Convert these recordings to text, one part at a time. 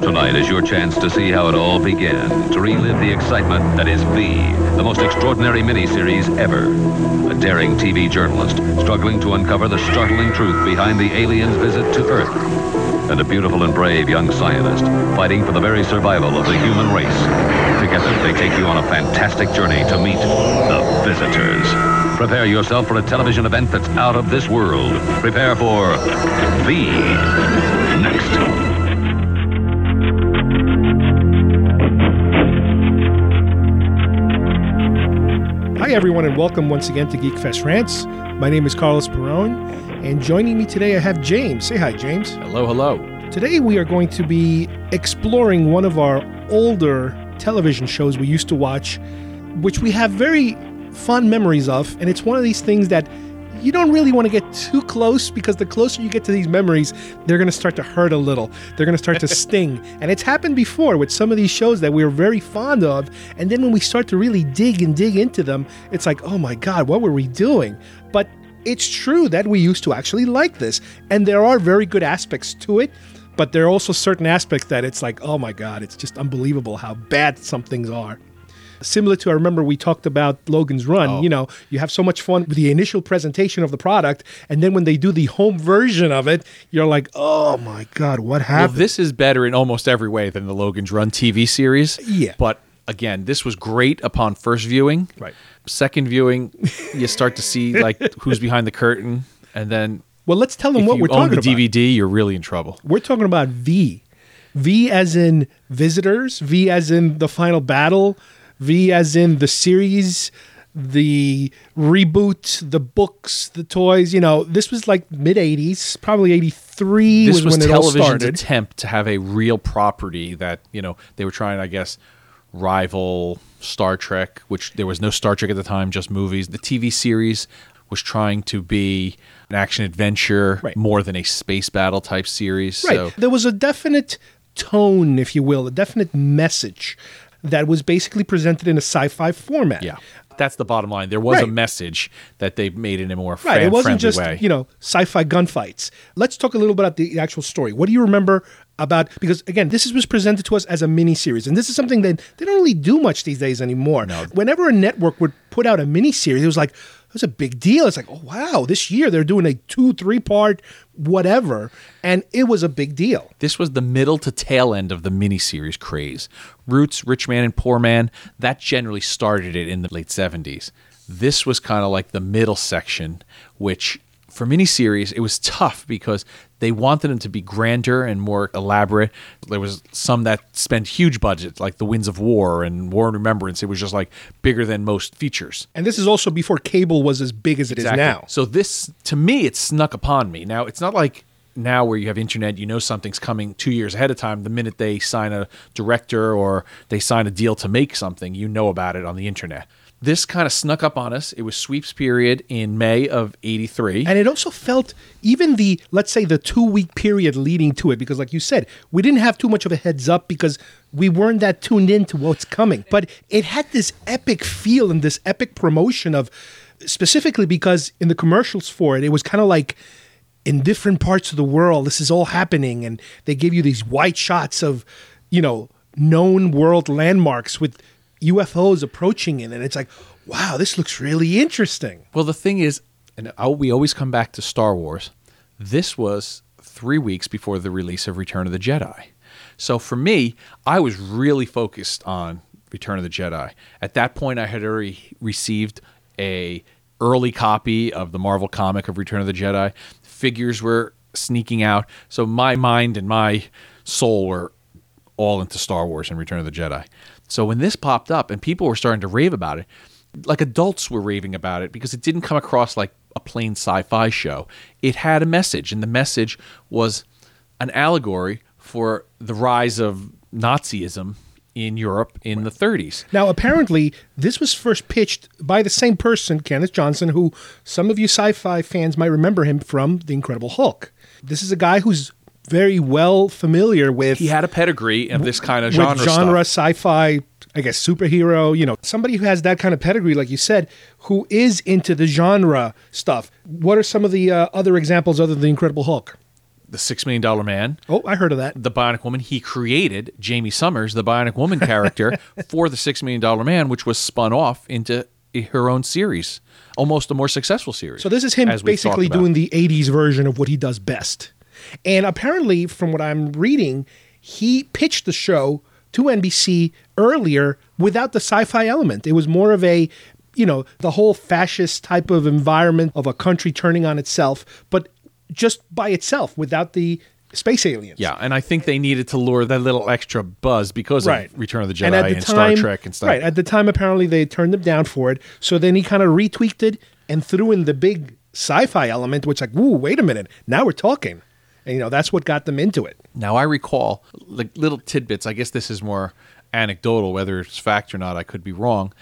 Tonight is your chance to see how it all began, to relive the excitement that is V, the most extraordinary miniseries ever. A daring TV journalist struggling to uncover the startling truth behind the aliens' visit to Earth. And a beautiful and brave young scientist fighting for the very survival of the human race. Together, they take you on a fantastic journey to meet the visitors. Prepare yourself for a television event that's out of this world. Prepare for V. Next. Everyone, and welcome once again to Geek Fest Rants. My name is Carlos Perone, and joining me today I have James. Say hi, James. Hello, hello. Today we are going to be exploring one of our older television shows we used to watch, which we have very fond memories of, and it's one of these things that you don't really want to get too close because the closer you get to these memories, they're going to start to hurt a little. They're going to start to sting. And it's happened before with some of these shows that we were very fond of. And then when we start to really dig and dig into them, it's like, oh my God, what were we doing? But it's true that we used to actually like this. And there are very good aspects to it. But there are also certain aspects that it's like, oh my God, it's just unbelievable how bad some things are similar to I remember we talked about Logan's Run. Oh. You know, you have so much fun with the initial presentation of the product, and then when they do the home version of it, you're like, oh my god, what Well, happened? this is better in almost every way than the Logan's Run TV series. Yeah. But again, this was great upon first viewing. Right. Second viewing, you start to see like who's behind the curtain, and then well, let's tell them what we're own talking the about. DVD, you're really in trouble. We're talking about V. V as in visitors, V as in the final battle, V as in the series, the reboot, the books, the toys. You know, this was like mid 80s, probably 83 This was, was when it all television's attempt to have a real property that you know they were trying, I guess, rival Star Trek, which there was no Star Trek at the time, just movies. The TV series was trying to be an action adventure Right. more than a space battle type series. Right. So There was a definite tone, if you will, a definite message that was basically presented in a sci-fi format. Yeah. That's the bottom line. There was a message that they made in a more Right. fan It wasn't just, way. you know, sci-fi gunfights. Let's talk a little bit about the actual story. What do you remember about because again, this was presented to us as a mini series, and this is something that they don't really do much these days anymore. No. Whenever a network would put out a mini series, it was like was a big deal. It's like, oh wow, this year they're doing a two, three part whatever, and it was a big deal. this was the middle to tail end of the miniseries craze. Roots, Rich Man and Poor Man, that generally started it in the late 70s. This was kind of like the middle section, which for miniseries, it was tough because they wanted them to be grander and more elaborate. There was some that spent huge budgets, like The Winds of War and War and Remembrance. It was just like bigger than most features. And this is also before cable was as big as it is now. So this, to me, it snuck upon me. Now it's not like now where you have internet, you know something's coming two years ahead of time. The minute they sign a director or they sign a deal to make something, you know about it on the internet. This kind of snuck up on us. It was sweeps period in May of '83. And it also felt even the let's say the two week period leading to it, because like you said, we didn't have too much of a heads up because we weren't that tuned into what's coming. But it had this epic feel and this epic promotion of specifically because in the commercials for it, it was kind of like in different parts of the world, this is all happening, and they give you these wide shots of, you know, known world landmarks with UFOs approaching it, and it's like, wow, this looks really interesting. Well, the thing is, and we always come back to Star Wars. This was three weeks before the release of Return of the Jedi. So for me, I was really focused on Return of the Jedi. At that point, I had already received a early copy of the Marvel comic of Return of the Jedi. Figures were sneaking out, so my mind and my soul were all into Star Wars and Return of the Jedi. So when this popped up and people were starting to rave about it, like adults were raving about it because it didn't come across like a plain sci-fi show. It had a message, and the message was an allegory for the rise of Nazism in Europe in the 30s. Now, apparently, this was first pitched by the same person, Kenneth Johnson, who some of you sci fi fans might remember him from The Incredible Hulk. This is a guy who's very well familiar with, He had a pedigree of this kind of genre, genre stuff. sci fi, I guess, superhero, you know, somebody who has that kind of pedigree, like you said, who is into the genre stuff. What are some of the uh, other examples other than The Incredible Hulk? the Six Million Dollar Man, Oh, I heard of that. the Bionic Woman. He created Jaime Sommers, the Bionic Woman character, for the Six Million Dollar Man, which was spun off into her own series, almost a more successful series. So this is him basically doing the 80s version of what he does best. And apparently, from what I'm reading, he pitched the show to NBC earlier without the sci fi element. It was more of a, you know, the whole fascist type of environment of a country turning on itself, but just by itself without the space aliens. Yeah, and I think they needed to lure that little extra buzz because Right. of Return of the Jedi And and, at the Star Trek and stuff. Right. At the time, apparently they turned them down for it. So then he kind of retweaked it and threw in the big sci-fi element, which like, ooh, wait a minute, now we're talking. And you know that's what got them into it. Now I recall like little tidbits. I guess this is more anecdotal, whether it's fact or not. I could be wrong.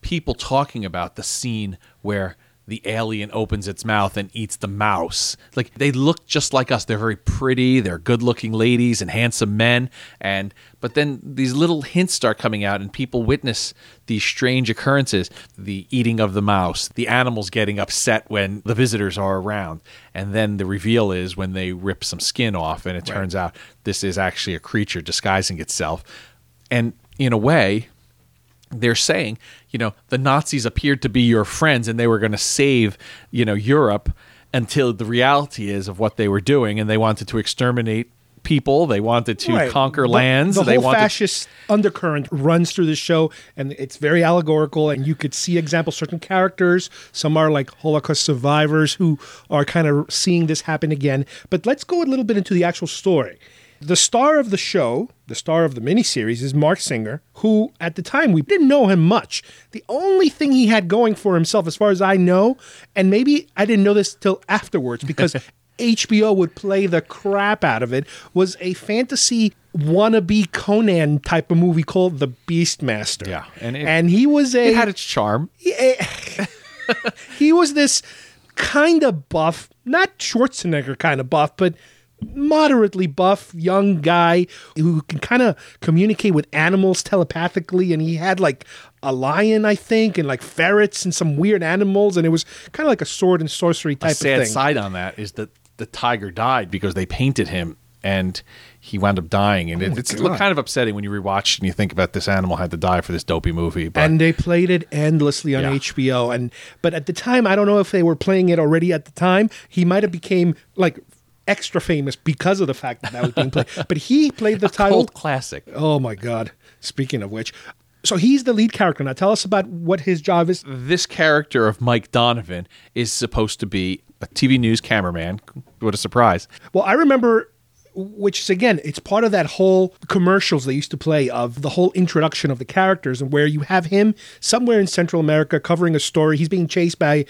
People talking about the scene where the alien opens its mouth and eats the mouse. Like they look just like us. They're very pretty. They're good-looking ladies and handsome men. And but then these little hints start coming out, and people witness these strange occurrences: the eating of the mouse, the animals getting upset when the visitors are around, and then the reveal is when they rip some skin off, and it turns out this is actually a creature disguising itself. And in a way, they're saying, you know, the Nazis appeared to be your friends and they were going to save, you know, Europe until the reality is of what they were doing and they wanted to exterminate people, they wanted to Right. conquer The- lands, The, they whole wanted fascist undercurrent runs through the show, and it's very allegorical. And you could see examples, certain characters. Some are like Holocaust survivors who are kind of seeing this happen again. But let's go a little bit into the actual story. The star of the show, the star of the miniseries, is Marc Singer, who at the time we didn't know him much. The only thing he had going for himself, as far as I know, and maybe I didn't know this till afterwards because HBO would play the crap out of it was a fantasy wannabe Conan type of movie called The Beastmaster. Yeah, and and, he was a it had its charm. he eh, was this kind of buff, not Schwarzenegger kind of buff, but moderately buff young guy who can kind of communicate with animals telepathically and he had like a lion i think and like ferrets and some weird animals and it was kind of like a sword and sorcery type A of sad thing side on that is that the tiger died because they painted him and he wound up dying. And oh it, it's Oh God. kind of upsetting when you rewatch and you think about this animal had to die for this dopey movie. But and they played it endlessly on Yeah. HBO. And but at the time, I don't know if they were playing it already at the time. He might have became like extra famous because of the fact that that was being played. but he played the title. old classic. Oh my God! Speaking of which, so he's the lead character. Now tell us about what his job is. this character of Mike Donovan is supposed to be a TV news cameraman. What a surprise. Well, I remember, which is again, it's part of that whole commercials they used to play of the whole introduction of the characters, and where you have him somewhere in Central America covering a story. He's being chased by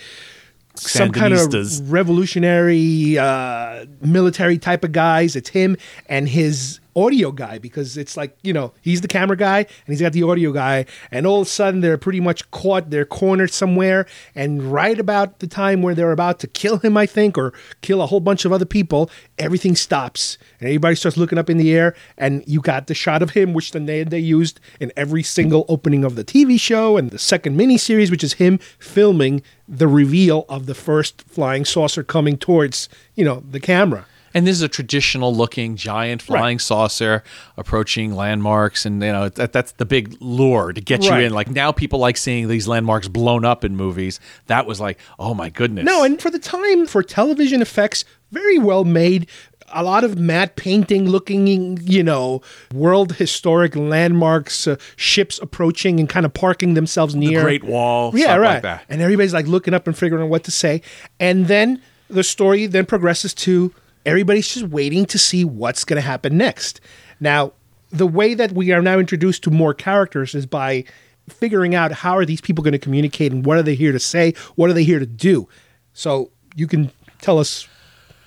some kind of revolutionary uh, military type of guys. It's him and his audio guy because it's like you know he's the camera guy and he's got the audio guy and all of a sudden they're pretty much caught they're cornered somewhere and right about the time where they're about to kill him i think or kill a whole bunch of other people everything stops and everybody starts looking up in the air and you got the shot of him which then they, they used in every single opening of the tv show and the second miniseries which is him filming the reveal of the first flying saucer coming towards you know the camera And this is a traditional looking giant flying saucer approaching landmarks. And, you know, that, that's the big lure to get Right. you in. Like now people like seeing these landmarks blown up in movies. That was like, oh my goodness. No, and for the time, for television effects, very well made. A lot of matte painting looking, you know, world historic landmarks, uh, ships approaching and kind of parking themselves near. the Great Wall, Yeah, right. like that. And everybody's like looking up and figuring out what to say. And then the story then progresses to everybody's just waiting to see what's going to happen next. Now, the way that we are now introduced to more characters is by figuring out how are these people going to communicate and what are they here to say? What are they here to do? So you can tell us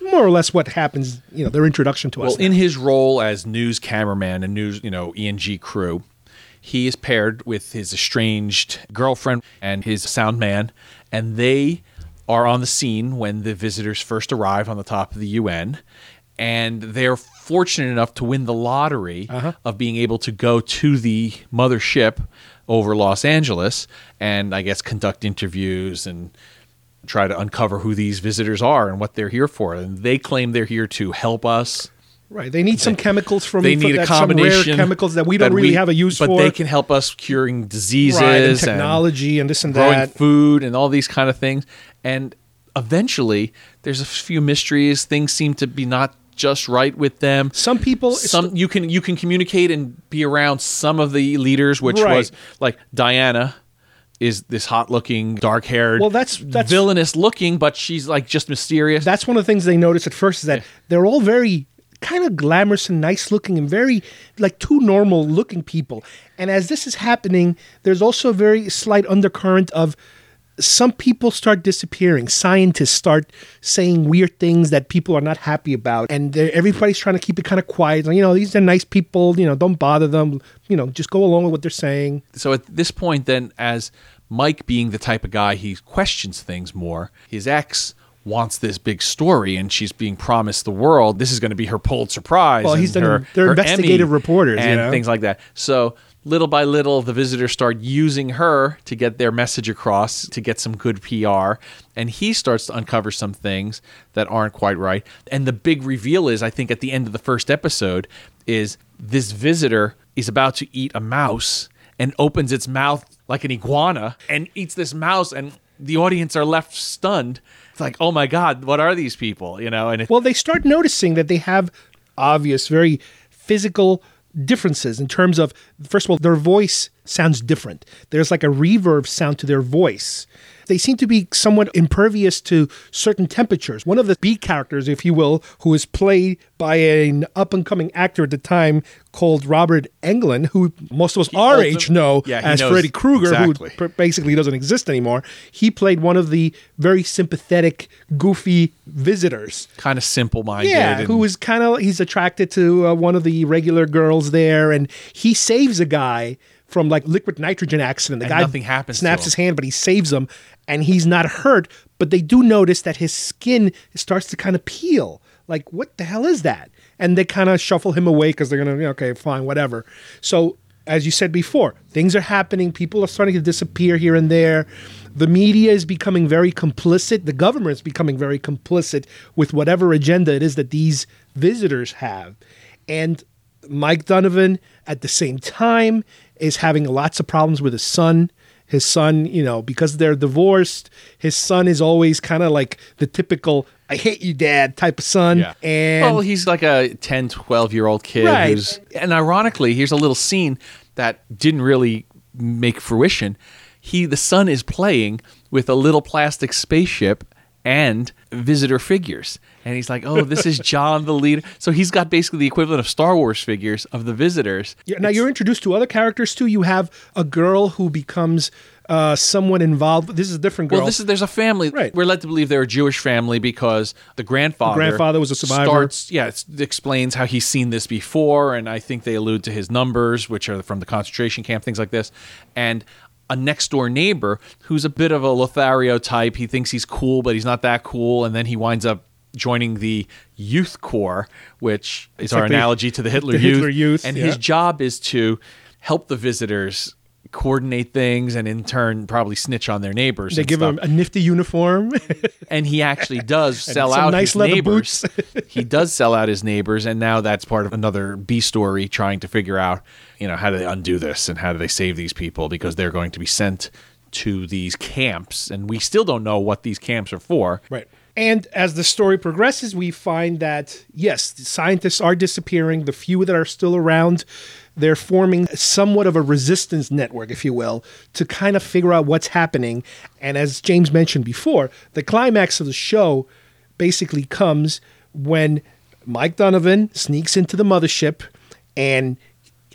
more or less what happens, you know, their introduction to us. Well, in his role as news cameraman and news, you know, ENG crew, he is paired with his estranged girlfriend and his sound man, and they are on the scene when the visitors first arrive on the top of the UN. And they're fortunate enough to win the lottery uh-huh. of being able to go to the mothership over Los Angeles and I guess conduct interviews and try to uncover who these visitors are and what they're here for. And they claim they're here to help us. Right. They need some chemicals from They from need a that- some rare chemicals that we don't that really we- have a use but for. But they can help us curing diseases right, and and technology and, this and growing that. food and all these kind of things. And eventually, there's a few mysteries. Things seem to be not just right with them. Some people some you can you can communicate and be around some of the leaders, which Right. was like Diana is this hot looking, dark haired, Well, that's- that's- villainous looking, but she's like just mysterious. that's one of the things they notice at first is that they're all very kind of glamorous and nice looking and very like two normal looking people. And as this is happening, there's also a very slight undercurrent of some people start disappearing. Scientists start saying weird things that people are not happy about, and everybody's trying to keep it kind of quiet. You know, these are nice people. You know, don't bother them. You know, just go along with what they're saying. so at this point then as mike being the type of guy he questions things more his ex wants this big story and she's being promised the world this is going to be her pulitzer prize Well, he's done- her, they're her investigative Emmy reporters, you and know? things like that so little by little the visitors start using her to get their message across to get some good pr and he starts to uncover some things that aren't quite right and the big reveal is i think at the end of the first episode is this visitor is about to eat a mouse and opens its mouth like an iguana and eats this mouse and the audience are left stunned it's like oh my god what are these people you know and it, Well, they start noticing that they have obvious, very physical differences in terms of, first of all, their voice sounds different. There's like a reverb sound to their voice. They seem to be somewhat impervious to certain temperatures. One of the B characters, if you will, who is played by an up and coming actor at the time called Robert Englund, who most of us our also- age know Yeah, as Freddy Krueger, exactly. who pr- basically doesn't exist anymore. He played one of the very sympathetic, goofy visitors. kind of simple minded Yeah, who is kind of he's attracted to uh, one of the regular girls there, and he saves a guy from like liquid nitrogen accident. The And guy nothing happens snaps his hand, but he saves him, and he's not hurt. But they do notice that his skin starts to kind of peel. Like, what the hell is that? And they kind of shuffle him away because they're gonna, okay, fine, whatever. So. As you said before, things are happening. People are starting to disappear here and there. The media is becoming very complicit. The government is becoming very complicit with whatever agenda it is that these visitors have. And Mike Donovan, at the same time, is having lots of problems with his son. His son, you know, because they're divorced, his son is always kind of like the typical I hate you, dad type of son. Yeah. And well, he's like a 10, 12 year old kid Right. who's, and ironically, here's a little scene that didn't really make fruition. He, the son, is playing with a little plastic spaceship and visitor figures. And he's like, oh, this is John the leader. So he's got basically the equivalent of Star Wars figures of the visitors. Yeah, now you're introduced to other characters too. You have a girl who becomes uh, someone involved. This is a different girl. Well, this is there's a family. Right. We're led to believe they're a Jewish family because the grandfather, the grandfather was a survivor. Starts, yeah, it explains how he's seen this before, and I think they allude to his numbers, which are from the concentration camp, things like this, and a next door neighbor who's a bit of a Lothario type. He thinks he's cool, but he's not that cool, and then he winds up joining the youth corps, which is our like the- analogy to the Hitler, the youth. Youth, and yeah. his job is to help the visitors coordinate things and in turn probably snitch on their neighbors they give stuff. him a nifty uniform. and he actually does sell out nice his neighbors. he does sell out his neighbors, and now that's part of another B story trying to figure out, you know, how do they undo this and how do they save these people because they're going to be sent to these camps, and we still don't know what these camps are for. Right. And as the story progresses, we find that, yes, the scientists are disappearing. The few that are still around, they're forming somewhat of a resistance network, if you will, to kind of figure out what's happening. And as James mentioned before, the climax of the show basically comes when Mike Donovan sneaks into the mothership and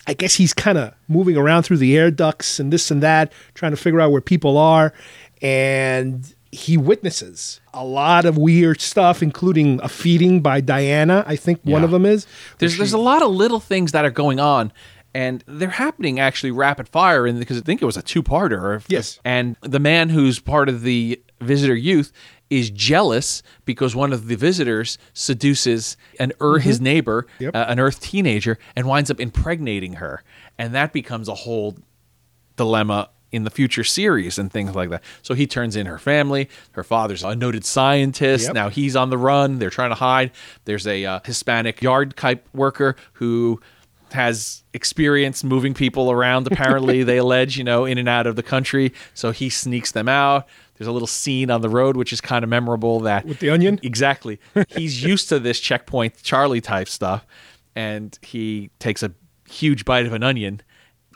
I guess he's kind of moving around through the air ducts and this and that, trying to figure out where people are. And he witnesses a lot of weird stuff, including a feeding by Diana. I think one of them is. There's there's a lot of little things that are going on, and they're happening actually rapid fire. And because I think it was a two parter. Yes. And the man who's part of the visitor youth is jealous because one of the visitors seduces an Earth, his neighbor, Mm-hmm. Yep. uh, an Earth teenager, and winds up impregnating her, and that becomes a whole dilemma in the future series and things like that. So he turns in her family. Her father's a noted scientist. Yep. Now he's on the run. They're trying to hide. There's a uh, Hispanic yard type worker who has experience moving people around apparently they allege you know in and out of the country so he sneaks them out there's a little scene on the road which is kind of memorable that With the onion? exactly he's used to this checkpoint charlie type stuff and he takes a huge bite of an onion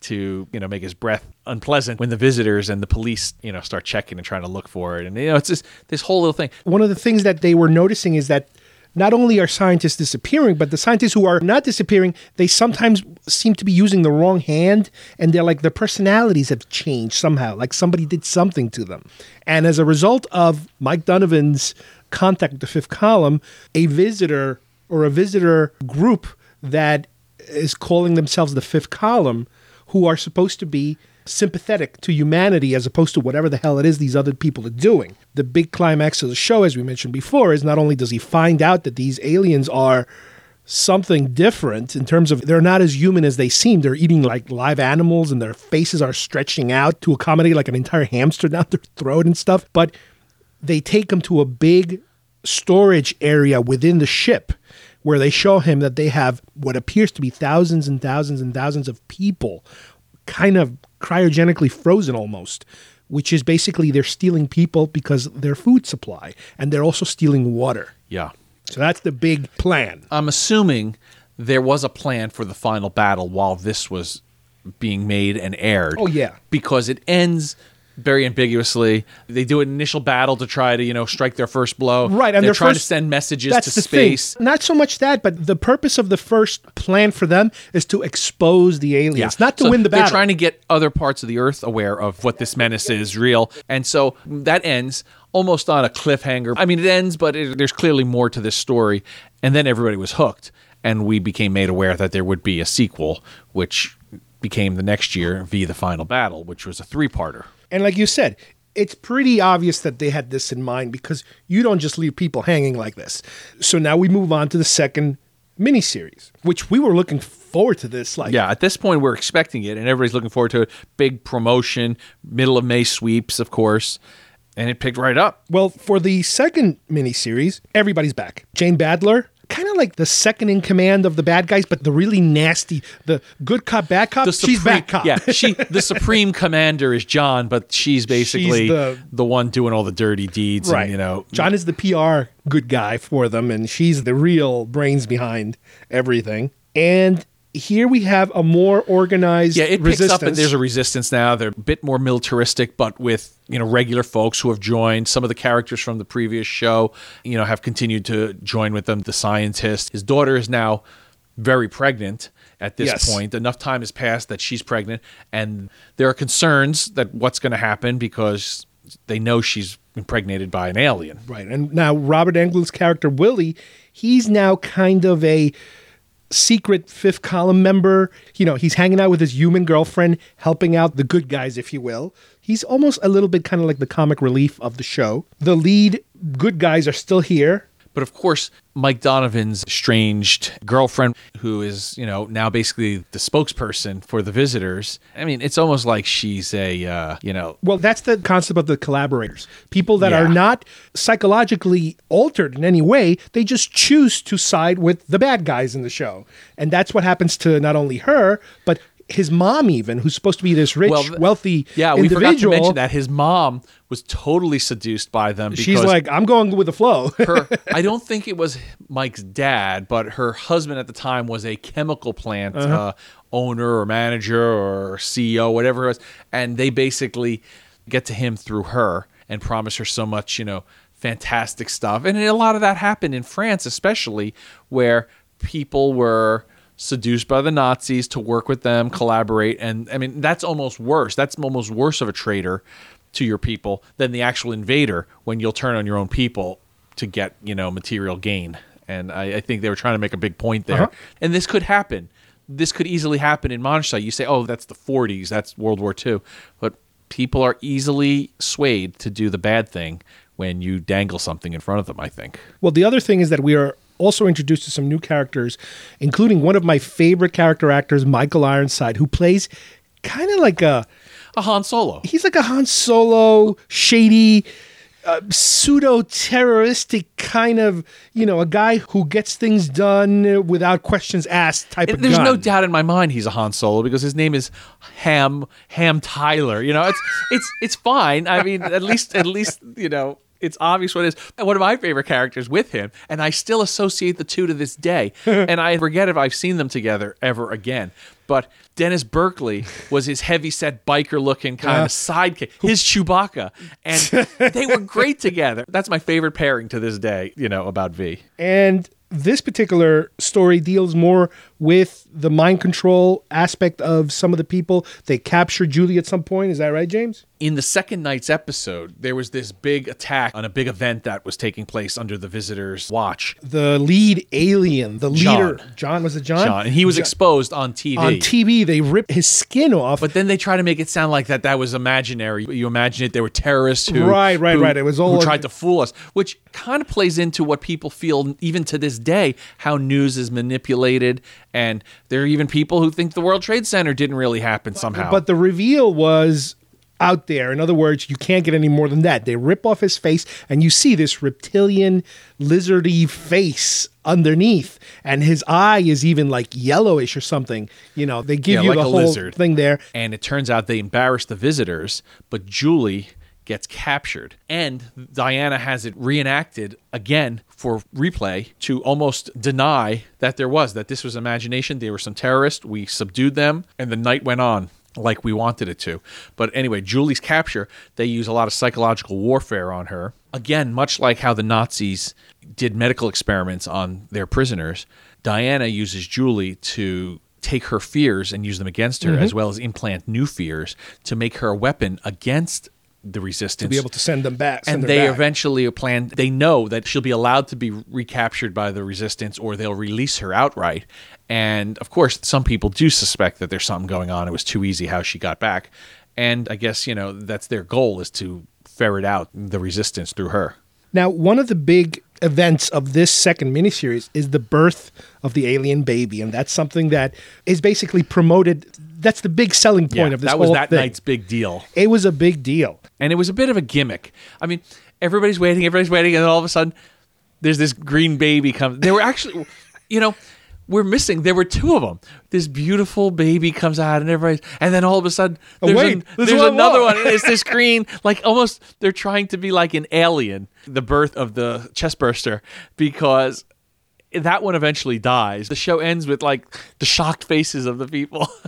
to you know make his breath unpleasant when the visitors and the police you know start checking and trying to look for it and you know it's just this whole little thing One of the things that they were noticing is that not only are scientists disappearing, but the scientists who are not disappearing, they sometimes seem to be using the wrong hand and they're like their personalities have changed somehow, like somebody did something to them. And as a result of Mike Donovan's contact with the fifth column, a visitor or a visitor group that is calling themselves the fifth column, who are supposed to be sympathetic to humanity as opposed to whatever the hell it is these other people are doing. The big climax of the show, as we mentioned before, is not only does he find out that these aliens are something different in terms of they're not as human as they seem. They're eating like live animals and their faces are stretching out to accommodate like an entire hamster down their throat and stuff. But they take him to a big storage area within the ship where they show him that they have what appears to be thousands and thousands and thousands of people kind of cryogenically frozen almost which is basically they're stealing people because their food supply and they're also stealing water yeah so that's the big plan I'm assuming there was a plan for the final battle while this was being made and aired. Oh, yeah. because it ends very ambiguously. They do an initial battle to try to you know strike their first blow. Right, and they're trying first- to send messages to space. thing. Not so much that, but the purpose of the first plan for them is to expose the aliens, not to So win the battle. They're trying to get other parts of the Earth aware of what this menace is real, and so that ends almost on a cliffhanger. I mean, it ends, but it, there's clearly more to this story. And then everybody was hooked, and we became made aware that there would be a sequel, which became the next year V the final battle, which was a three-parter. And like you said, it's pretty obvious that they had this in mind because you don't just leave people hanging like this. So now we move on to the second miniseries, which we were looking forward to this. Like, Yeah, at this point we're expecting it, and everybody's looking forward to it. Big promotion, middle of May sweeps, of course, and it picked right up. Well, for the second miniseries, everybody's back. Jane Badler, kind of like the second in command of the bad guys, but the really nasty, the good cop, bad cop. the she's supreme, bad cop. Yeah, she the supreme commander is John, but she's basically the- the, one doing all the dirty deeds. right. And, you know, John is the PR good guy for them, and she's the real brains behind everything. And here we have a more organized yeah, it picks up and there's a resistance now. They're a bit more militaristic, but with you know regular folks who have joined. Some of the characters from the previous show, you know, have continued to join with them. The scientist, his daughter is now very pregnant at this Yes. point. Enough time has passed that she's pregnant, and there are concerns that what's going to happen because they know she's impregnated by an alien. Right. And now Robert Englund's character Willie, he's now kind of a secret fifth column member. You know, he's hanging out with his human girlfriend, helping out the good guys, if you will. He's almost a little bit kind of like the comic relief of the show. The lead good guys are still here. But of course, Mike Donovan's estranged girlfriend, who is, you know, now basically the spokesperson for the visitors. I mean, it's almost like she's a, uh, you know, Well, that's the concept of the collaborators. People that Yeah. are not psychologically altered in any way, they just choose to side with the bad guys in the show. And that's what happens to not only her, but his mom even, who's supposed to be this rich, th- wealthy yeah, we forgot to individual. mention that his mom was totally seduced by them. Because She's like, I'm going with the flow. her, I don't think it was Mike's dad, but her husband at the time was a chemical plant Uh-huh. uh, owner or manager or CEO, whatever it was. And they basically get to him through her and promise her so much, you know, fantastic stuff. And a lot of that happened in France, especially where people were seduced by the Nazis to work with them, collaborate. And I mean, that's almost worse. That's almost worse of a traitor to your people than the actual invader when you'll turn on your own people to get, you know, material gain. And I, I think they were trying to make a big point there. Uh-huh. And this could happen. This could easily happen in modern day. You say, oh, that's the 40s, that's World War II. But people are easily swayed to do the bad thing when you dangle something in front of them, I think. Well, the other thing is that we are also introduced to some new characters, including one of my favorite character actors, Michael Ironside, who plays kind of like a A Han Solo. He's like a Han Solo, shady, uh, pseudo terroristic kind of, you know, a guy who gets things done without questions asked type of guy. There's gun. no doubt in my mind he's a Han Solo because his name is Ham Ham Tyler. You know, it's it's it's fine. I mean, at least at least you know it's obvious what it is. And one of my favorite characters with him, and I still associate the two to this day. and I forget if I've seen them together ever again. But Dennis Berkeley was his heavy set biker looking kind of sidekick, his Chewbacca. And they were great together. That's my favorite pairing to this day, you know, about V. And this particular story deals more with the mind control aspect of some of the people. They capture Julie at some point. Is that right, James? In the second night's episode, there was this big attack on a big event that was taking place under the visitors' watch. The lead alien, the John. leader, John was it John? John, and he was John- exposed on TV. on TV. They ripped his skin off. but then they try to make it sound like that that was imaginary. You imagine it, there were terrorists who Right, right, who- right. It was all- who tried to fool us, which kind of plays into what people feel even to this day how news is manipulated, and there are even people who think the World Trade Center didn't really happen somehow. But the reveal was out there. In other words, you can't get any more than that. They rip off his face, and you see this reptilian, lizardy face underneath, and his eye is even like yellowish or something. You know, they give Yeah, you like the a whole lizard. thing there. and it turns out they embarrass the visitors, but Julie gets captured. And Diana has it reenacted again for replay to almost deny that there was, that this was imagination. They were some terrorists. We subdued them, and the night went on like we wanted it to. But anyway, Julie's capture, they use a lot of psychological warfare on her. Again, much like how the Nazis did medical experiments on their prisoners, Diana uses Julie to take her fears and use them against her, as mm-hmm. well as implant new fears to make her a weapon against the resistance. To be able to send them back. send and they back. eventually plan. They know that she'll be allowed to be recaptured by the resistance, or they'll release her outright. And of course, some people do suspect that there's something going on. It was too easy how she got back, and I guess you know that's their goal is to ferret out the resistance through her. Now, one of the big events of this second miniseries is the birth of the alien baby, and that's something that is basically promoted. That's the big selling point Yeah, of this that was that thing. night's big deal. It was a big deal. and it was a bit of a gimmick. I mean, everybody's waiting, everybody's waiting, and then all of a sudden, there's this green baby comes. They were actually, you know, we're missing. There were two of them. This beautiful baby comes out, and everybody's, and then all of a sudden, oh, there's, wait, an- there's there's one another one. And it's this green, like almost they're trying to be like an alien. The birth of the chestburster because. That one eventually dies. The show ends with like the shocked faces of the people.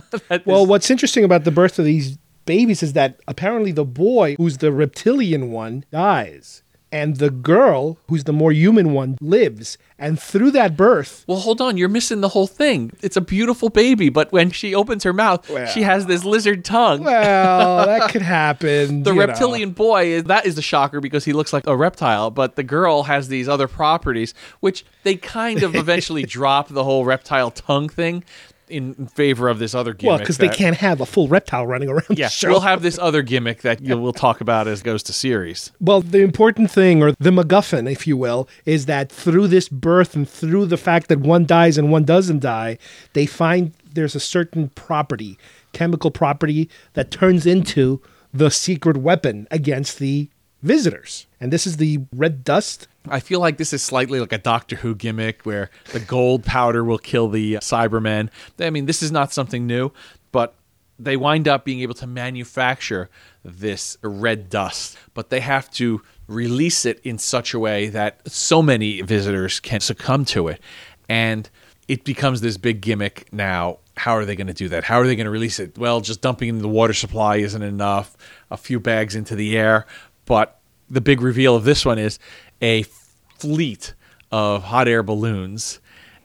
Well, this- what's interesting about the birth of these babies is that apparently the boy, who's the reptilian one, dies. And the girl, who's the more human one, lives. And through that birth, Well, hold on. You're missing the whole thing. It's a beautiful baby, but when she opens her mouth, she has this lizard tongue. well, that could happen. the you know. reptilian boy is that is the shocker because he looks like a reptile, but the girl has these other properties, which they kind of eventually drop the whole reptile tongue thing in favor of this other gimmick. Well, because they can't have a full reptile running around Yeah, we'll have this other gimmick that you, we'll talk about as it goes to series. Well, the important thing, or the MacGuffin, if you will, is that through this birth and through the fact that one dies and one doesn't die, they find there's a certain property, chemical property, that turns into the secret weapon against the visitors. And this is the red dust. I feel like this is slightly like a Doctor Who gimmick where the gold powder will kill the uh, Cybermen. I mean, this is not something new, but they wind up being able to manufacture this red dust, but they have to release it in such a way that so many visitors can succumb to it. And it becomes this big gimmick now. How are they going to do that? How are they going to release it? Well, just dumping in the water supply isn't enough. A few bags into the air, but the big reveal of this one is a fleet of hot air balloons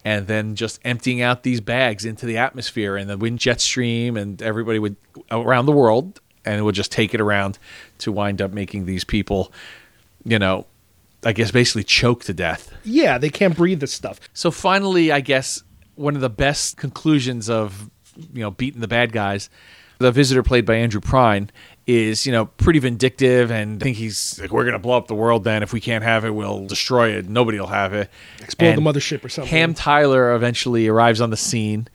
and then just emptying out these bags into the atmosphere and the wind jet stream and everybody would around the world and it would just take it around to wind up making these people you know i guess basically choke to death Yeah, they can't breathe this stuff. so finally, I guess one of the best conclusions of you know beating the bad guys, the visitor played by Andrew Prine is you know pretty vindictive and I think he's like we're gonna blow up the world then if we can't have it we'll destroy it nobody will have it Explode And the mothership or something. Ham Tyler eventually arrives on the scene,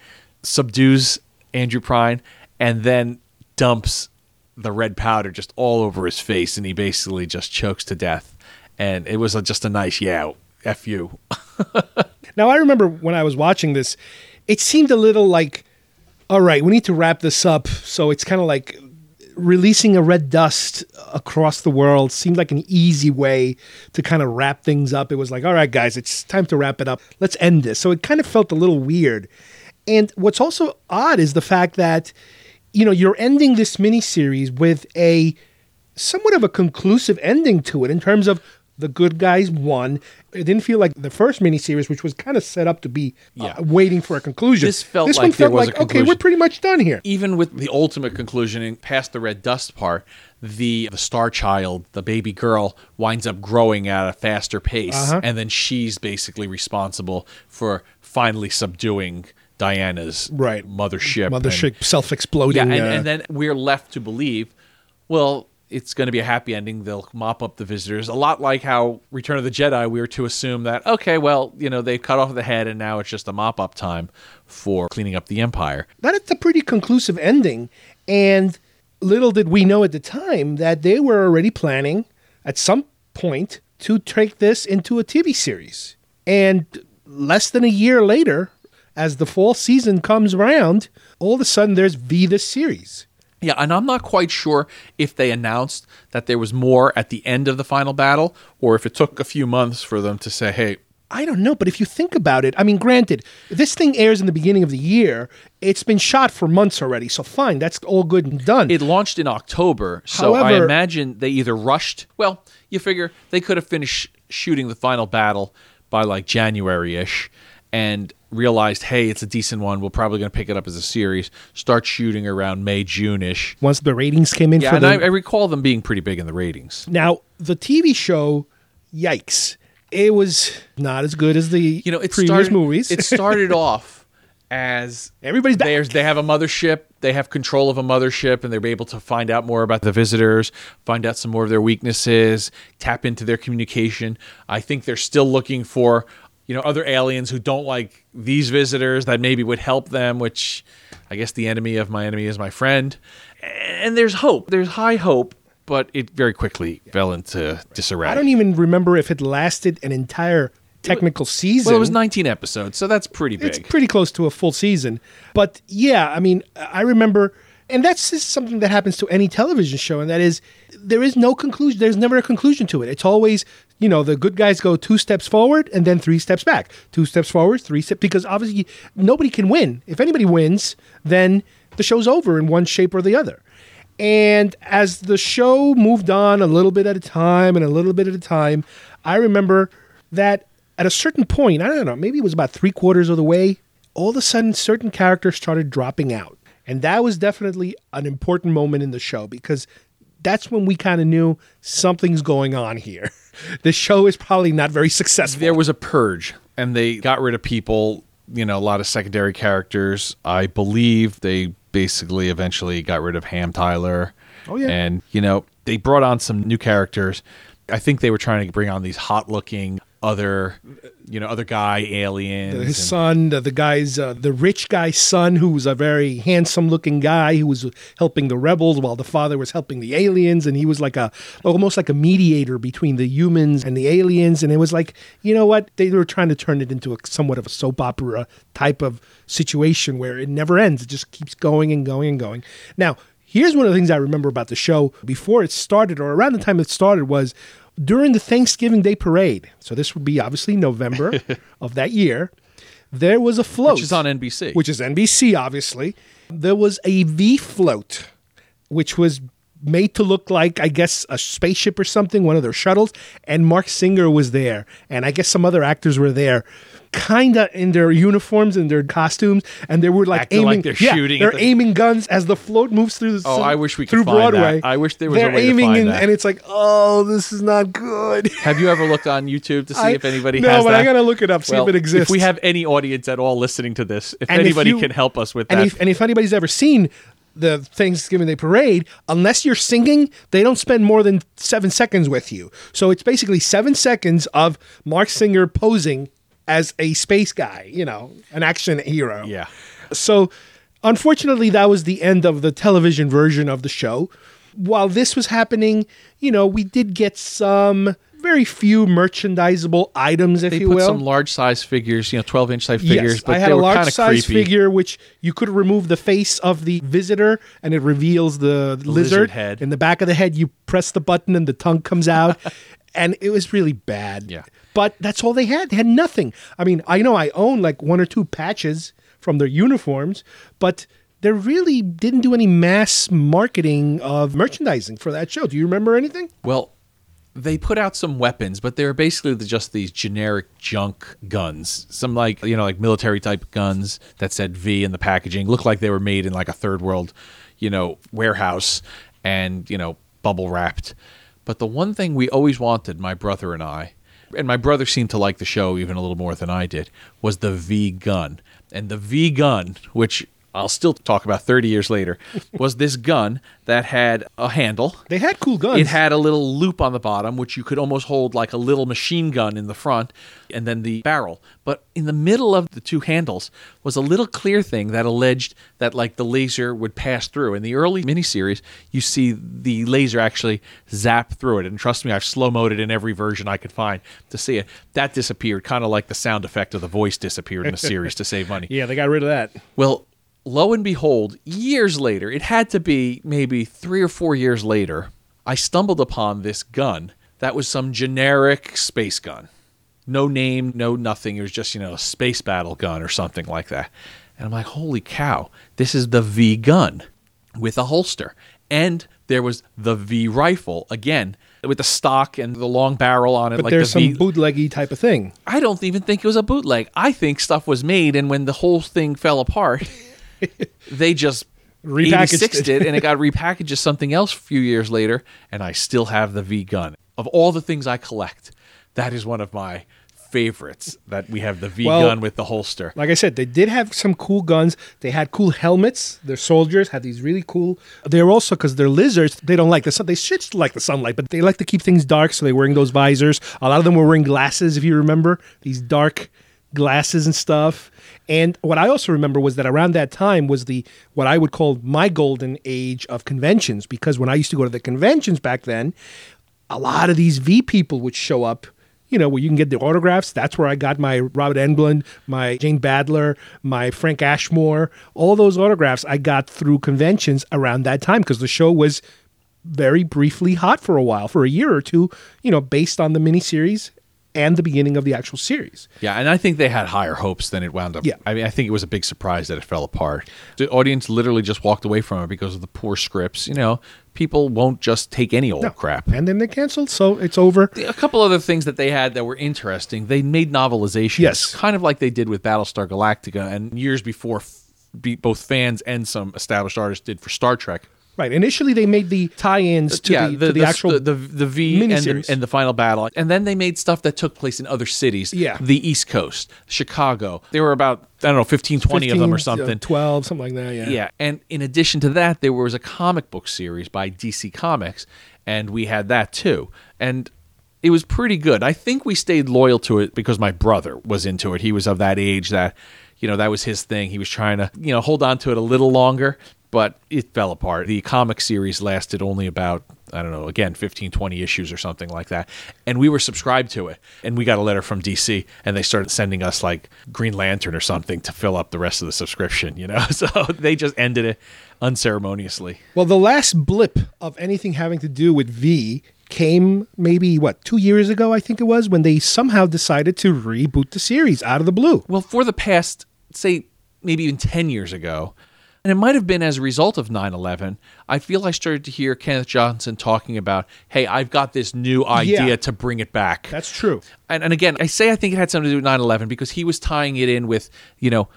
subdues Andrew Prine, and then dumps the red powder just all over his face, and he basically just chokes to death. And it was a, just a nice yeah, f you. Now, I remember when I was watching this, it seemed a little like, all right, we need to wrap this up. So it's kind of like releasing a red dust across the world seemed like an easy way to kind of wrap things up. It was like, all right, guys, it's time to wrap it up. Let's end this. So it kind of felt a little weird. And what's also odd is the fact that, you know, you're ending this miniseries with a somewhat of a conclusive ending to it in terms of the good guys won. It didn't feel like the first miniseries, which was kind of set up to be uh, Yeah. waiting for a conclusion. This felt this like one there felt was like okay, we're pretty much done here. even with the ultimate conclusion and past the red dust part, the the star child, the baby girl, winds up growing at a faster pace, Uh-huh. and then she's basically responsible for finally subduing Diana's Right. mothership. Mothership self-exploding. yeah, and, uh, and then we're left to believe, well, it's going to be a happy ending. They'll mop up the visitors. A lot like how Return of the Jedi, we were to assume that, okay, well, you know, they've cut off the head and now it's just a mop up time for cleaning up the Empire. that's a pretty conclusive ending. And little did we know at the time that they were already planning at some point to take this into a TV series. And less than a year later, as the fall season comes around, all of a sudden there's V the series. Yeah, and I'm not quite sure if they announced that there was more at the end of the final battle or if it took a few months for them to say, hey, I don't know, but if you think about it, I mean, granted, this thing airs in the beginning of the year. It's been shot for months already, so fine, that's all good and done. it launched in October. So I imagine they either rushed, well, you figure they could have finished shooting the final battle by like January ish and realized, hey, it's a decent one. We're probably going to pick it up as a series, start shooting around May, June ish. Once the ratings came in Yeah, for and the I, I recall them being pretty big in the ratings. Now, the TV show, yikes. It was not as good as the You know, it previous started, movies. it started off as Everybody's back. There's, they have a mothership. They have control of a mothership, and they're able to find out more about the visitors, find out some more of their weaknesses, tap into their communication. I think they're still looking for, you know, other aliens who don't like these visitors that maybe would help them. Which, I guess, the enemy of my enemy is my friend. And there's hope. There's high hope, but it very quickly fell into disarray. I don't even remember if it lasted an entire technical season. well, it was 19 episodes, so that's pretty big. It's pretty close to a full season. But yeah, I mean, I remember, and that's just something that happens to any television show, and that is there is no conclusion. There's never a conclusion to it. It's always, you know, the good guys go two steps forward and then three steps back. Two steps forward, three steps, because obviously nobody can win. If anybody wins, then the show's over in one shape or the other. And as the show moved on a little bit at a time and a little bit at a time, I remember that at a certain point, I don't know, maybe it was about three quarters of the way, all of a sudden certain characters started dropping out. And that was definitely an important moment in the show because that's when we kind of knew something's going on here. the show is probably not very successful. there was a purge and they got rid of people you know a lot of secondary characters i believe they basically eventually got rid of ham tyler Oh, yeah. and you know they brought on some new characters i think they were trying to bring on these hot looking other you know other guy aliens his and- son, the, the guy's, uh, the rich guy's son, who was a very handsome looking guy who was helping the rebels while the father was helping the aliens. And he was like a, almost like a mediator between the humans and the aliens. And it was like, you know what? They were trying to turn it into a somewhat of a soap opera type of situation where it never ends. It just keeps going and going and going. Now, here's one of the things I remember about the show before it started or around the time it started was during the Thanksgiving Day parade. So this would be obviously November of that year. There was a float, which is on nbc which is NBC, obviously. There was a V float, which was made to look like, I guess, a spaceship or something, one of their shuttles. And Marc Singer was there, and I guess some other actors were there, kind of in their uniforms and their costumes, and they were like Acting aiming, like they're yeah, shooting They're the- aiming guns as the float moves through the. Oh, I wish we could through find that. Broadway. I wish there was a They're way to aiming, and, and it's like, oh, this is not good. have you ever looked on youtube to see I- if anybody no, has but that I gotta look it up, see Well, if it exists. if we have any audience at all listening to this if And if anybody you- can help us with And that if, and if anybody's ever seen the Thanksgiving Day parade, unless you're singing, they don't spend more than seven seconds with you. So it's basically seven seconds of Marc Singer posing as a space guy, you know, an action hero. yeah So, unfortunately, that was the end of the television version of the show. While this was happening, you know, we did get some very few merchandisable items, if They you put some large size figures, you know, 12 inch size figures, yes, but I had they a large size creepy. figure which you could remove the face of the visitor and it reveals the, lizard, lizard head. In the back of the head, you press the button and the tongue comes out, and it was really bad. Yeah. but that's all they had. They had nothing. I mean, I know I own like one or two patches from their uniforms, but. They really didn't do any mass marketing of merchandising for that show. Do you remember anything? Well, they put out some weapons, but they were basically just these generic junk guns. Some like you know like military type guns that said V in the packaging, looked like they were made in like a third world, you know, warehouse and you know bubble wrapped. But the one thing we always wanted, my brother and I, and my brother seemed to like the show even a little more than I did, was the V gun. And the V gun, which I'll still talk about 30 years later, was this gun that had a handle. They had cool guns. It had a little loop on the bottom, which you could almost hold like a little machine gun in the front, and then the barrel. But in the middle of the two handles was a little clear thing that alleged that like the laser would pass through. In the early miniseries, you see the laser actually zap through it. And trust me, I've slow moed it in every version I could find to see it. That disappeared, kind of like the sound effect of the voice disappeared in the series to save money. yeah, they got rid of that. Well, lo and behold, years later, it had to be maybe three or four years later, I stumbled upon this gun that was some generic space gun. No name, no nothing. It was just, you know, a space battle gun or something like that. And I'm like, holy cow, this is the V gun with a holster. And there was the V rifle, again, with the stock and the long barrel on it. But like there's the some v- bootleggy type of thing. I don't even think it was a bootleg. I think stuff was made, and when the whole thing fell apart, they just Repackaged 86'd it. it, and it got repackaged as something else a few years later. And I still have the V gun. Of all the things I collect, that is one of my favorites. That we have the V Well- gun with the holster. Like I said, they did have some cool guns. They had cool helmets. Their soldiers had these really cool. They're also because they're lizards. They don't like the sun. They should like the sunlight, but they like to keep things dark, so they're wearing those visors. A lot of them were wearing glasses, if you remember these dark glasses and stuff. And what I also remember was that around that time was the what I would call my golden age of conventions because when I used to go to the conventions back then, a lot of these V people would show up, you know, where you can get the autographs. That's where I got my Robert Englund, my Jane Badler, my Frank Ashmore. All those autographs I got through conventions around that time because the show was very briefly hot for a while, for a year or two, you know, based on the miniseries and the beginning of the actual series. Yeah, and I think they had higher hopes than it wound up. Yeah. I mean, I think it was a big surprise that it fell apart. The audience literally just walked away from it because of the poor scripts. You know, people won't just take any old crap. And then they canceled, so it's over. a couple other things that they had that were interesting. They made novelizations, Yes. kind of like they did with Battlestar Galactica, and years before, f- both fans and some established artists did for Star Trek. Right. Initially, they made the tie-ins to, the, to the, actual the, the, the V and the, and the final battle, and then they made stuff that took place in other cities. Yeah. the East Coast, Chicago. There were about I don't know 15, 20 of them or 15, uh, something. 12, something like that. Yeah. Yeah, and in addition to that, there was a comic book series by DC Comics, and we had that too. And it was pretty good. I think we stayed loyal to it because my brother was into it. He was of that age that, you know, that was his thing. He was trying to, you know, hold on to it a little longer, but it fell apart. The comic series lasted only about, I don't know, again, 15, 20 issues or something like that. And we were subscribed to it. And we got a letter from DC, and they started sending us like Green Lantern or something to fill up the rest of the subscription, you know? So they just ended it unceremoniously. Well, the last blip of anything having to do with V came maybe what two years ago, I think it was, when they somehow decided to reboot the series out of the blue. Well, for the past, say, maybe even 10 years ago, and it might have been as a result of 9 11, I feel I started to hear Kenneth Johnson talking about, hey, I've got this new idea Yeah. to bring it back. That's true. and, and again, I say I think it had something to do with 9 11 because he was tying it in with, you know,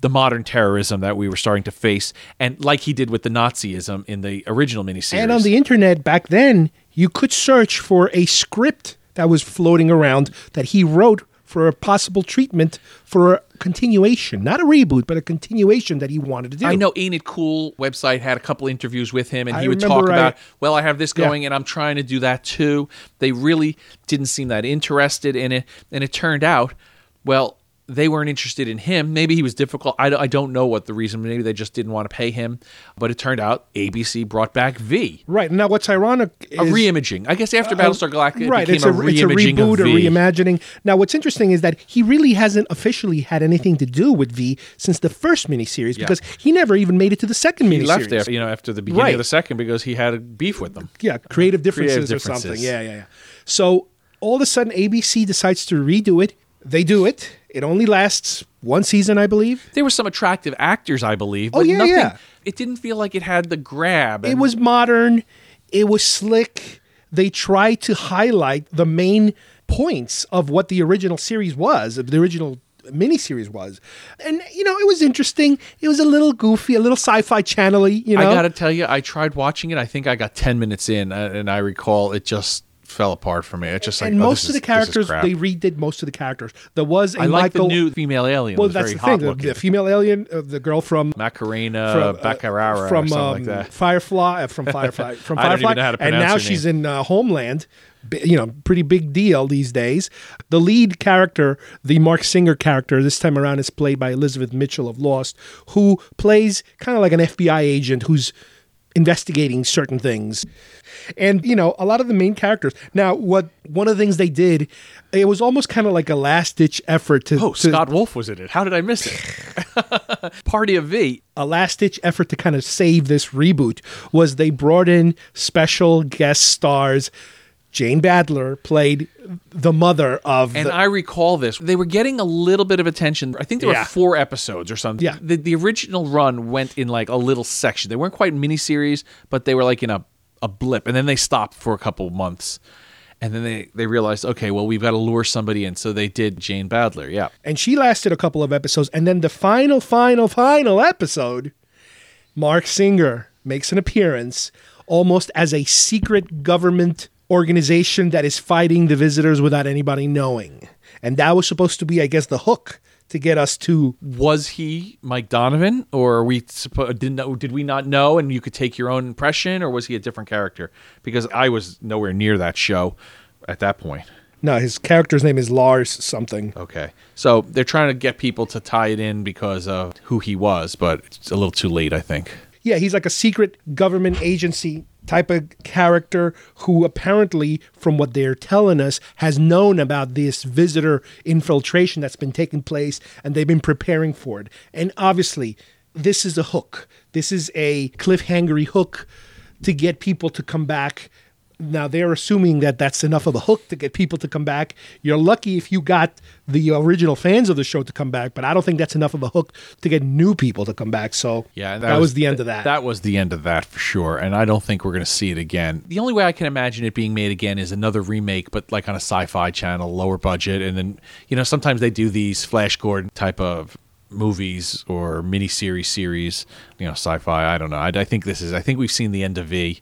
the modern terrorism that we were starting to face, and like he did with the Nazism in the original miniseries. And on the internet back then, you could search for a script that was floating around that he wrote for a possible treatment for a continuation, not a reboot, but a continuation that he wanted to do. I know Ain't It Cool website had a couple interviews with him, and I he would talk I- about, well, I have this Yeah. going, and I'm trying to do that too. They really didn't seem that interested in it, and it turned out, well, they weren't interested in him. Maybe he was difficult. I, I don't know what the reason. Maybe they just didn't want to pay him. But it turned out ABC brought back V. Right now, what's ironic is A reimaging. I guess after uh, Battlestar Galactica, right, it became it's a, a, it's a reboot, a reimagining. Now, what's interesting is that he really hasn't officially had anything to do with V since the first miniseries because he never even made it to the second he miniseries. left there, you know, after the beginning Right. of the second because he had a beef with them. yeah, creative differences, Creative or something. Yeah, yeah, yeah. So all of a sudden, ABC decides to redo it. They do it. It only lasts one season, I believe. There were some attractive actors, I believe. But Oh, yeah, nothing, yeah. It didn't feel like it had the grab. It was modern. It was slick. They tried to highlight the main points of what the original series was, of the original miniseries was. And, you know, it was interesting. It was a little goofy, a little sci fi channel you know. I got to tell you, I tried watching it. I think I got 10 minutes in, uh, and I recall it just fell apart for me. It's just like, and oh, most this of is- the is characters, they redid most of the characters. There was a I like Michael. the new female alien. well, was that's very the thing. The, the female alien, uh, the girl from Macarena from, uh, from or something um, like that. Firefly, uh, from Firefly, from I don't Firefly, even know how to and now her she's name. in uh, Homeland. You know, pretty big deal these days. The lead character, the Marc Singer character, this time around is played by Elizabeth Mitchell of Lost, who plays kind of like an FBI agent who's investigating certain things. And you know, a lot of the main characters. Now, what one of the things they did, it was almost kind of like a last ditch effort to, Oh, to Scott Wolf was in it. How did I miss it? Party of V. a last ditch effort to kind of save this reboot was they brought in special guest stars. Jane Badler played the mother of And the, I recall this. They were getting a little bit of attention. I think there Yeah. were four episodes or something. Yeah. The, the original run went in like a little section. They weren't quite miniseries, but they were like in a, a blip. And then they stopped for a couple months. And then they, they realized, okay, well, we've got to lure somebody in. So they did Jane Badler. Yeah. and she lasted a couple of episodes. And then the final, final, final episode, Marc Singer makes an appearance almost as a secret government organization that is fighting the visitors without anybody knowing. And that was supposed to be, I guess, the hook to get us to Was he Mike Donovan, or are we suppo- didn't know, did we not know, and you could take your own impression, or was he a different character? Because I was nowhere near that show at that point. no, his character's name is Lars something. Okay, so they're trying to get people to tie it in because of who he was, but it's a little too late, I think. Yeah, he's like a secret government agency type of character who apparently, from what they're telling us, has known about this visitor infiltration that's been taking place and they've been preparing for it. And obviously, this is a hook. This is a cliffhangery hook to get people to come back. Now they're assuming that that's enough of a hook to get people to come back. You're lucky if you got the original fans of the show to come back, but I don't think that's enough of a hook to get new people to come back. So Yeah, that, was, the end of that. That was the end of that for sure, and I don't think we're going to see it again. The only way I can imagine it being made again is another remake, but like on a sci-fi channel, lower budget, and then you know sometimes they do these Flash Gordon type of movies or miniseries series, series, you know, sci-fi. I don't know. I, I think this is. I think we've seen the end of V,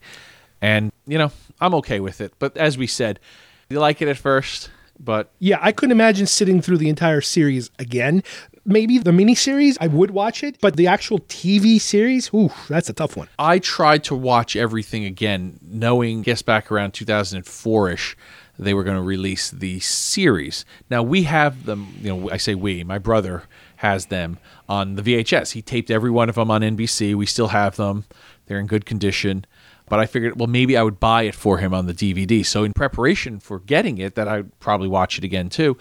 and you know, I'm okay with it. But as we said, you like it at first, but Yeah, I couldn't imagine sitting through the entire series again. Maybe the miniseries, I would watch it, but the actual TV series, ooh, that's a tough one. I tried to watch everything again, knowing, guess back around 2004 ish, they were going to release the series. Now we have them, you know, I say we, my brother has them on the VHS. He taped every one of them on NBC. We still have them, they're in good condition. But I figured, well, maybe I would buy it for him on the DVD. So, in preparation for getting it, that I'd probably watch it again too,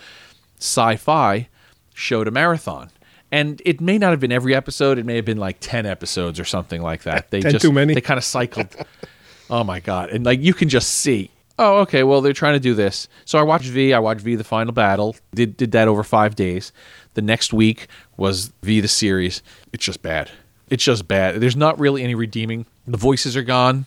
Sci Fi showed a marathon. And it may not have been every episode. It may have been like 10 episodes or something like that. They 10 just, too many. They kind of cycled. oh my God. And like you can just see, oh, okay, well, they're trying to do this. So I watched V. I watched V the final battle. Did, did that over five days. The next week was V the series. It's just bad. It's just bad. There's not really any redeeming. The voices are gone.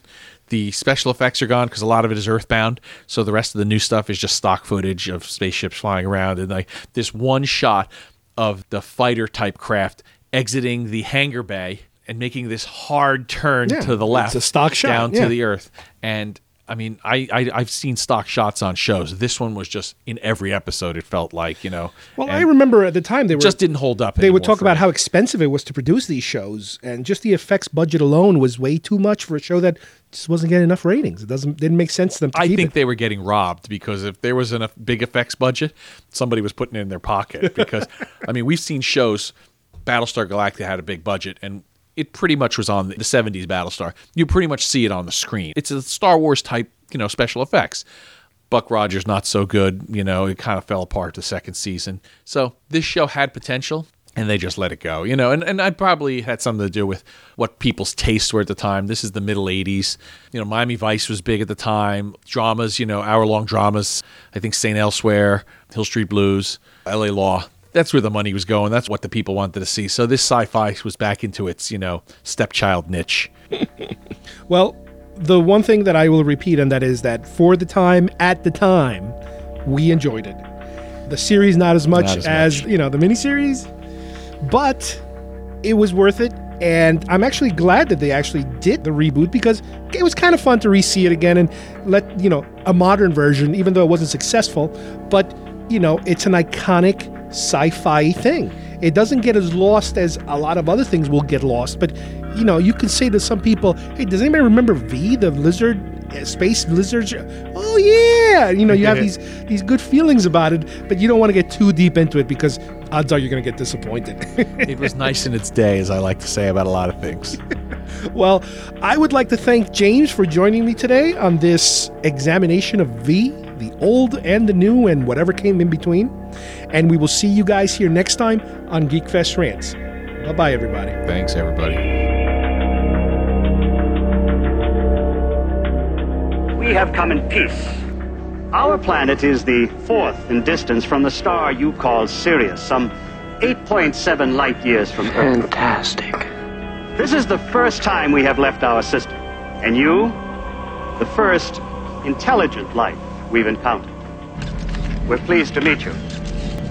The special effects are gone because a lot of it is earthbound. So the rest of the new stuff is just stock footage of spaceships flying around and like this one shot of the fighter type craft exiting the hangar bay and making this hard turn Yeah, to the left, it's a stock shot, down yeah. to the earth. And I mean, I, I I've seen stock shots on shows. This one was just in every episode. It felt like you know. Well, I remember at the time they were just didn't hold up. They would talk about me. how expensive it was to produce these shows, and just the effects budget alone was way too much for a show that just wasn't getting enough ratings. It doesn't didn't make sense to them. To I think it. they were getting robbed because if there was a big effects budget, somebody was putting it in their pocket. Because I mean, we've seen shows. Battlestar Galactica had a big budget, and it pretty much was on the the '70s Battlestar. You pretty much see it on the screen. It's a Star Wars type, you know, special effects. Buck Rogers not so good. You know, it kind of fell apart the second season. So this show had potential. And they just let it go, you know, and, and I probably had something to do with what people's tastes were at the time. This is the middle 80s. You know, Miami Vice was big at the time. Dramas, you know, hour long dramas. I think St. Elsewhere, Hill Street Blues, LA Law. That's where the money was going. That's what the people wanted to see. So this sci fi was back into its, you know, stepchild niche. Well, the one thing that I will repeat, and that is that for the time, at the time, we enjoyed it. The series, not as much Not as as, much. you know the miniseries, but it was worth it. And I'm actually glad that they actually did the reboot because it was kind of fun to re-see it again and let you know a modern version, even though it wasn't successful. But you know, it's an iconic sci-fi thing. It doesn't get as lost as a lot of other things will get lost. But you know, you can say to some people, "Hey, does anybody remember V, the lizard, uh, space lizard?" Oh yeah, you know, you have these these good feelings about it, but you don't want to get too deep into it because odds are you're going to get disappointed. It was nice in its day, as I like to say about a lot of things. well, I would like to thank James for joining me today on this examination of V, the old and the new, and whatever came in between. And we will see you guys here next time on Geek Fest Rants. Bye bye, everybody. Thanks, everybody. We have come in peace. Our planet is the fourth in distance from the star you call Sirius, some 8.7 light years from Earth. Fantastic. This is the first time we have left our system. And you, the first intelligent life we've encountered. We're pleased to meet you.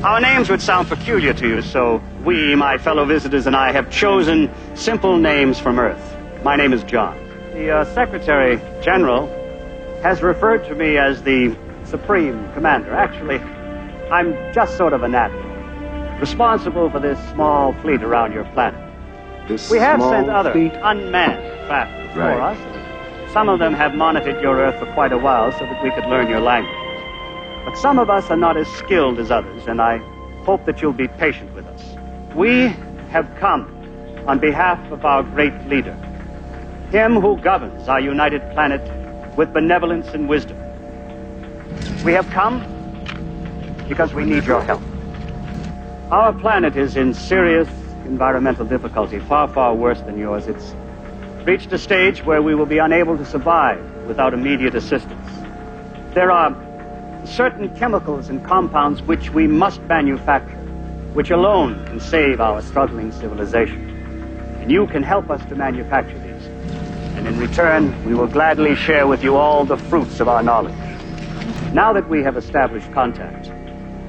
Our names would sound peculiar to you, so we, my fellow visitors, and I have chosen simple names from Earth. My name is John. The uh, Secretary General has referred to me as the Supreme Commander. Actually, I'm just sort of an admiral, responsible for this small fleet around your planet. This We have sent other fleet. unmanned craft before Right. us. Some of them have monitored your Earth for quite a while so that we could learn your language. But some of us are not as skilled as others, and I hope that you'll be patient with us. We have come on behalf of our great leader, him who governs our united planet with benevolence and wisdom. We have come because we need your help. Our planet is in serious environmental difficulty, far, far worse than yours. Reached a stage where we will be unable to survive without immediate assistance. There are certain chemicals and compounds which we must manufacture, which alone can save our struggling civilization. And you can help us to manufacture these. And in return, we will gladly share with you all the fruits of our knowledge. Now that we have established contact,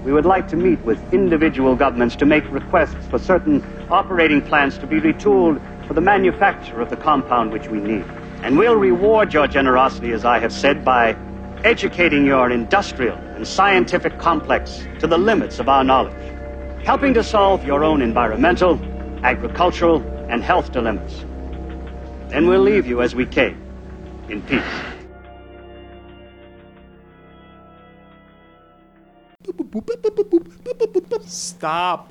we would like to meet with individual governments to make requests for certain operating plants to be retooled for the manufacture of the compound which we need. And we'll reward your generosity, as I have said, by educating your industrial and scientific complex to the limits of our knowledge, helping to solve your own environmental, agricultural, and health dilemmas. Then we'll leave you as we came, in peace. Stop.